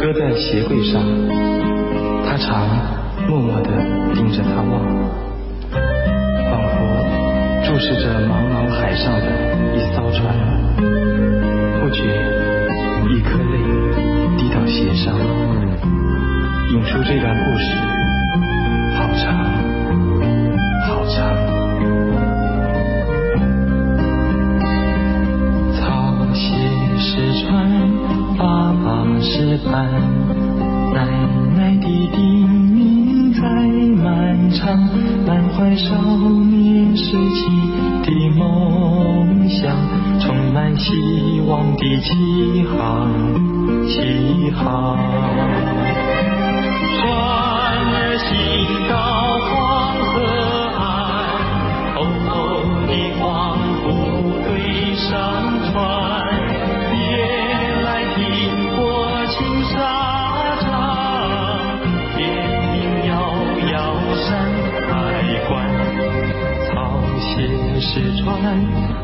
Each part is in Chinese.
搁在鞋柜上，他常默默地盯着它望，仿佛注视着茫茫海上的一艘船。不觉一颗泪滴到鞋上，引出这段故事，奶奶的叮咛在漫长，满怀少年时期的梦想，充满希望的起航，起航。船儿行到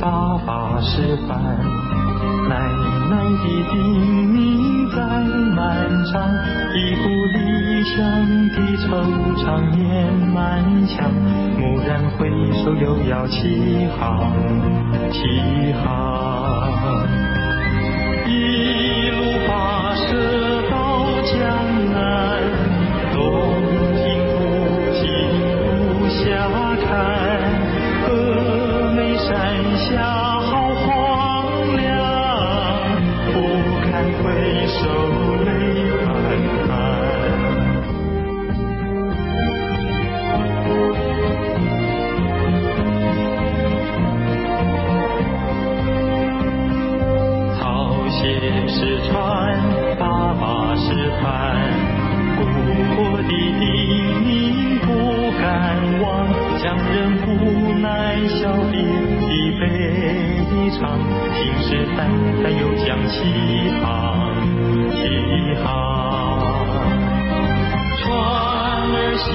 爸爸是帆，奶奶的叮咛在漫长，一股理想的惆怅掩满腔，蓦然回首又要起航，起航。船，爸爸是帆，故国的叮咛不敢忘，将人无奈笑别的悲伤，信誓旦旦又将起航，起航。船儿行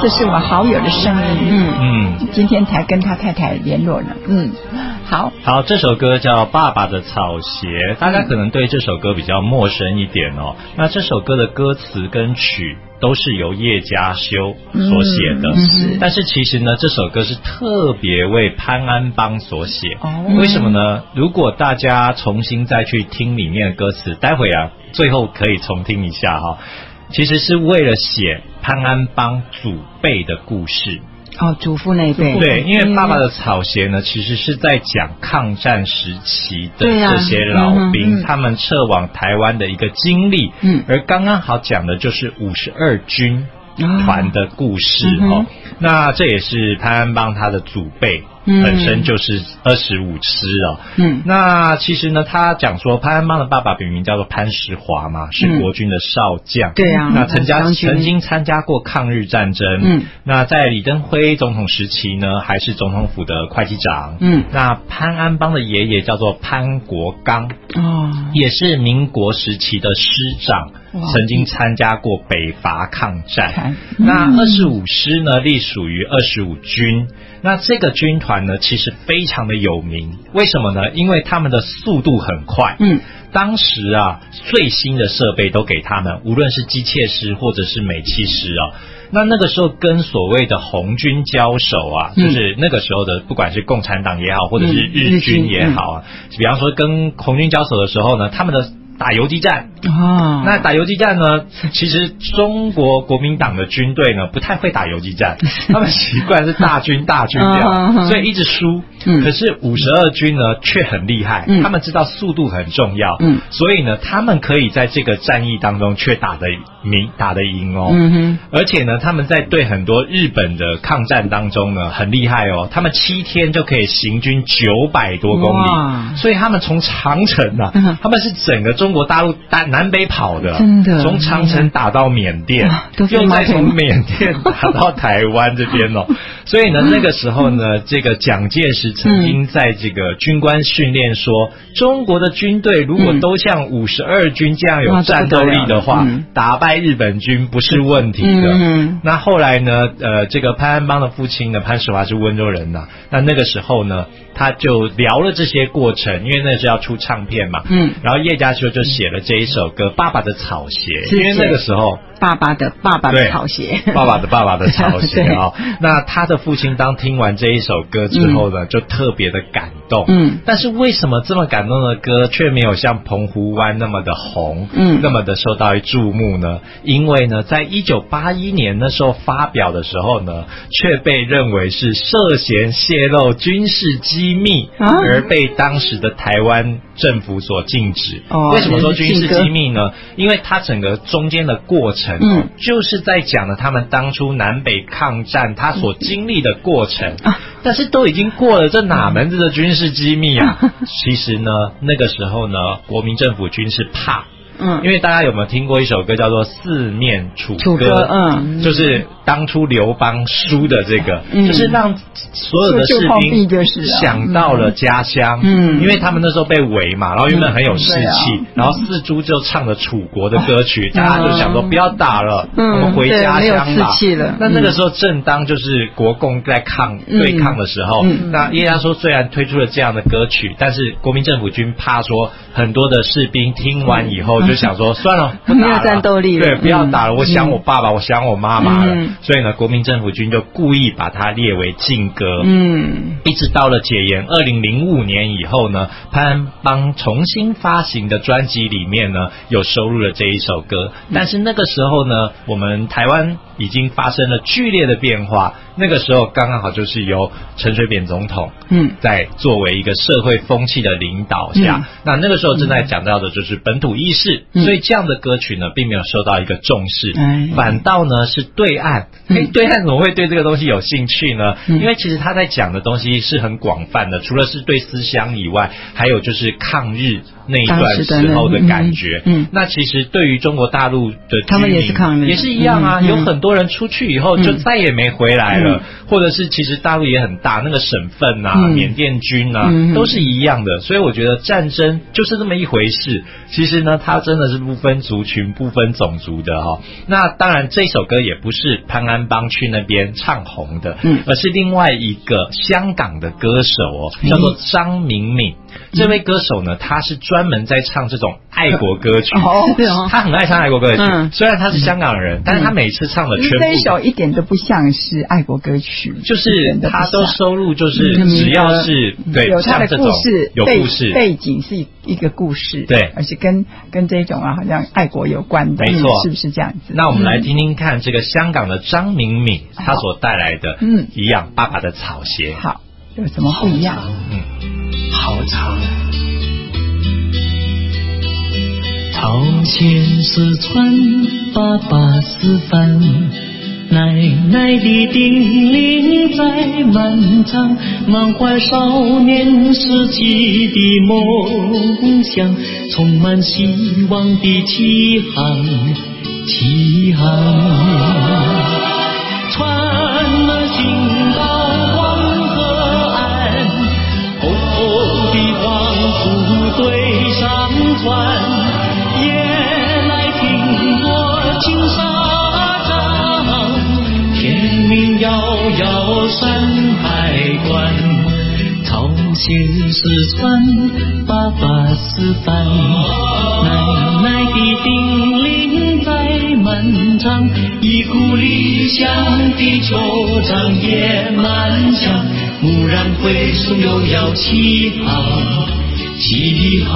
这是我好友的声音，嗯，嗯，今天才跟他太太联络呢，嗯，好，好，这首歌叫《爸爸的草鞋》，大家可能对这首歌比较陌生一点哦。那这首歌的歌词跟曲都是由叶嘉修所写的，嗯是。但是其实呢，这首歌是特别为潘安邦所写。哦。为什么呢？如果大家重新再去听里面的歌词，待会啊，最后可以重听一下哈、其实是为了写潘安邦祖辈的故事。哦，祖父那一辈，对，因为爸爸的草鞋呢，其实是在讲抗战时期的这些老兵、嗯嗯他们撤往台湾的一个经历。嗯而刚刚好讲的就是五十二军团的故事哦。那这也是潘安邦他的祖辈。嗯。本身就是二十五师哦，嗯。那其实呢，他讲说潘安邦的爸爸笔名叫做潘石华嘛，是嗯国军的少将，对啊那曾加曾经参加过抗日战争，嗯，那在李登辉总统时期呢，还是总统府的会计长，嗯。那潘安邦的爷爷叫做潘国刚，哦，也是民国时期的师长。哇，曾经参加过北伐抗战看。那嗯二十五师呢，隶属于二十五军。那这个军团呢，其实非常的有名，为什么呢？因为他们的速度很快。嗯，当时啊，最新的设备都给他们，无论是机械师或者是美器师啊。那那个时候跟所谓的红军交手啊，嗯就是那个时候的，不管是共产党也好，或者是嗯日军也好啊，比方说跟红军交手的时候呢，他们的打游击战。啊，那打游击战呢，其实中国国民党的军队呢不太会打游击战，他们习惯是大军大军这样，嗯所以一直输。嗯。可是五十二军呢却很厉害，嗯。他们知道速度很重要，嗯。所以呢他们可以在这个战役当中却打得赢，打得赢哦。而且呢，他们在对很多日本的抗战当中呢，很厉害哦。他们七天就可以行军九百多公哇。里，所以他们从长城啊嗯，他们是整个中国大陆大南北跑的，真的从长城打到缅甸又再从缅甸打到台湾这边哦。所以呢，那个时候呢，这个蒋介石曾经在这个军官训练说，中国的军队如果都像五十二军这样有战斗力的话打败日本军不是问题的。嗯那后来呢？呃，这个潘安邦的父亲呢，潘石华是温州人呐。那那个时候呢，他就聊了这些过程，因为那是要出唱片嘛。嗯然后叶家修就写了这一首歌《爸爸的草鞋》，因为那个时候。爸爸的爸爸的草鞋，爸爸的爸爸的草鞋对啊、那他的父亲当听完这一首歌之后呢，就特别的感动。嗯但是为什么这么感动的歌却没有像《澎湖湾》那么的红，嗯那么的受到注目呢？因为呢，在一九八一年那时候发表的时候呢，却被认为是涉嫌泄露军事机密，啊而被当时的台湾政府所禁止。哦为什么说军事机密呢？因为它整个中间的过程，嗯就是在讲了他们当初南北抗战他所经历的过程。啊但是都已经过了，这哪门子的军事机密啊？其实呢，那个时候呢，国民政府军是怕。嗯。因为大家有没有听过一首歌叫做《四面楚歌》？嗯。就是当初刘邦输的这个，嗯。就是让所有的士兵想到了家乡。嗯。因为他们那时候被围嘛，然后原本很有士气，然后四猪就唱着楚国的歌曲，嗯。大家就想说不要打了，嗯。我们回家。那那个时候正当就是国共在抗嗯。对抗的时候，嗯。那叶家说虽然推出了这样的歌曲，但是国民政府军怕说很多的士兵听完以后就想说算了，不打了。没有战斗力了。对，不要打了，嗯。我想我爸爸，我想我妈妈了。嗯，所以呢，国民政府军就故意把它列为禁歌。嗯。一直到了解严，二零零五年以后呢，潘安邦重新发行的专辑里面呢，有收录了这一首歌。但是那个时候呢，我们台湾已经发生了剧烈的变化。那个时候刚刚好就是由陈水扁总统，嗯。在作为一个社会风气的领导下，嗯。那那个时候正在讲到的就是本土意识，嗯。所以这样的歌曲呢，并没有受到一个重视，哎。反倒呢是对岸，对岸怎么会对这个东西有兴趣呢？嗯。因为其实他在讲的东西是很广泛的，除了是对思乡以外，还有就是抗日那一段当时候的感觉。嗯嗯那其实对于中国大陆的他们也是抗日也是一样啊，嗯嗯有很多人出去以后就嗯。再也没回来了，嗯。或者是其实大陆也很大，那个省份啊、嗯。缅甸军啊、嗯都是一样的，所以我觉得战争就是这么一回事。其实呢，它真的是不分族群、不分种族的哈、那当然，这首歌也不是潘安邦去那边唱红的，嗯。而是另外一个香港的歌手哦，嗯叫做张明敏。这位歌手呢，他是专门在唱这种爱国歌曲，哦他很爱唱爱国歌曲。嗯。虽然他是香港人，但是他每次唱的全部这一首一点都不像是爱国歌曲，就是他都收录，就是嗯只要是对有他的这种故事，有故事，背景是一个故事，对。而且跟跟这种啊，好像爱国有关的，没错。嗯是不是这样子？那我们来听听看这个香港的张明敏他所带来的，嗯。一样爸爸的草鞋，好，有什么不一样？嗯，好长。朝鲜四川，爸爸四番，奶奶的叮咛在漫长，满怀少年时期的梦想，充满希望的起航，起航。船上船，夜来听我金沙掌，天明遥遥山海关，朝鲜四川，爸爸四番，奶奶的叮咛在漫长，一股理想的酋长也漫长，蓦然回首又要起航，起航。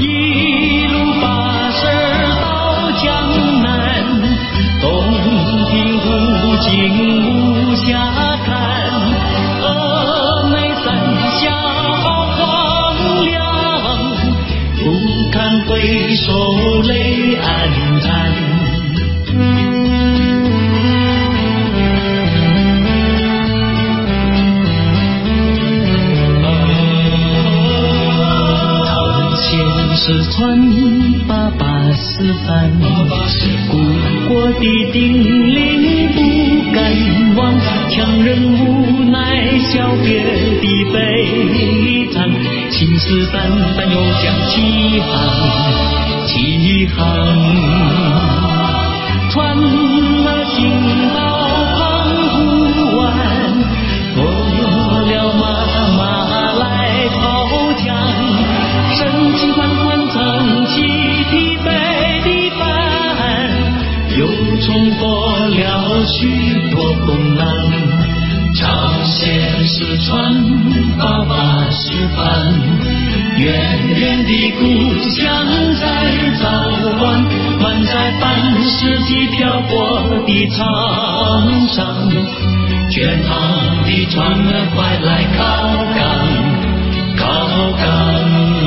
一路跋涉到江南，东平湖景无暇看，峨眉山下好荒凉，不堪回首泪四川爸爸示范，故国的叮咛不敢忘，强人无奈小别的悲叹，信誓旦旦又将起航，起航。穿船，爸爸示范，远远的故乡在召唤，满载半世纪漂泊的沧桑，全航的船儿快来靠港，靠港。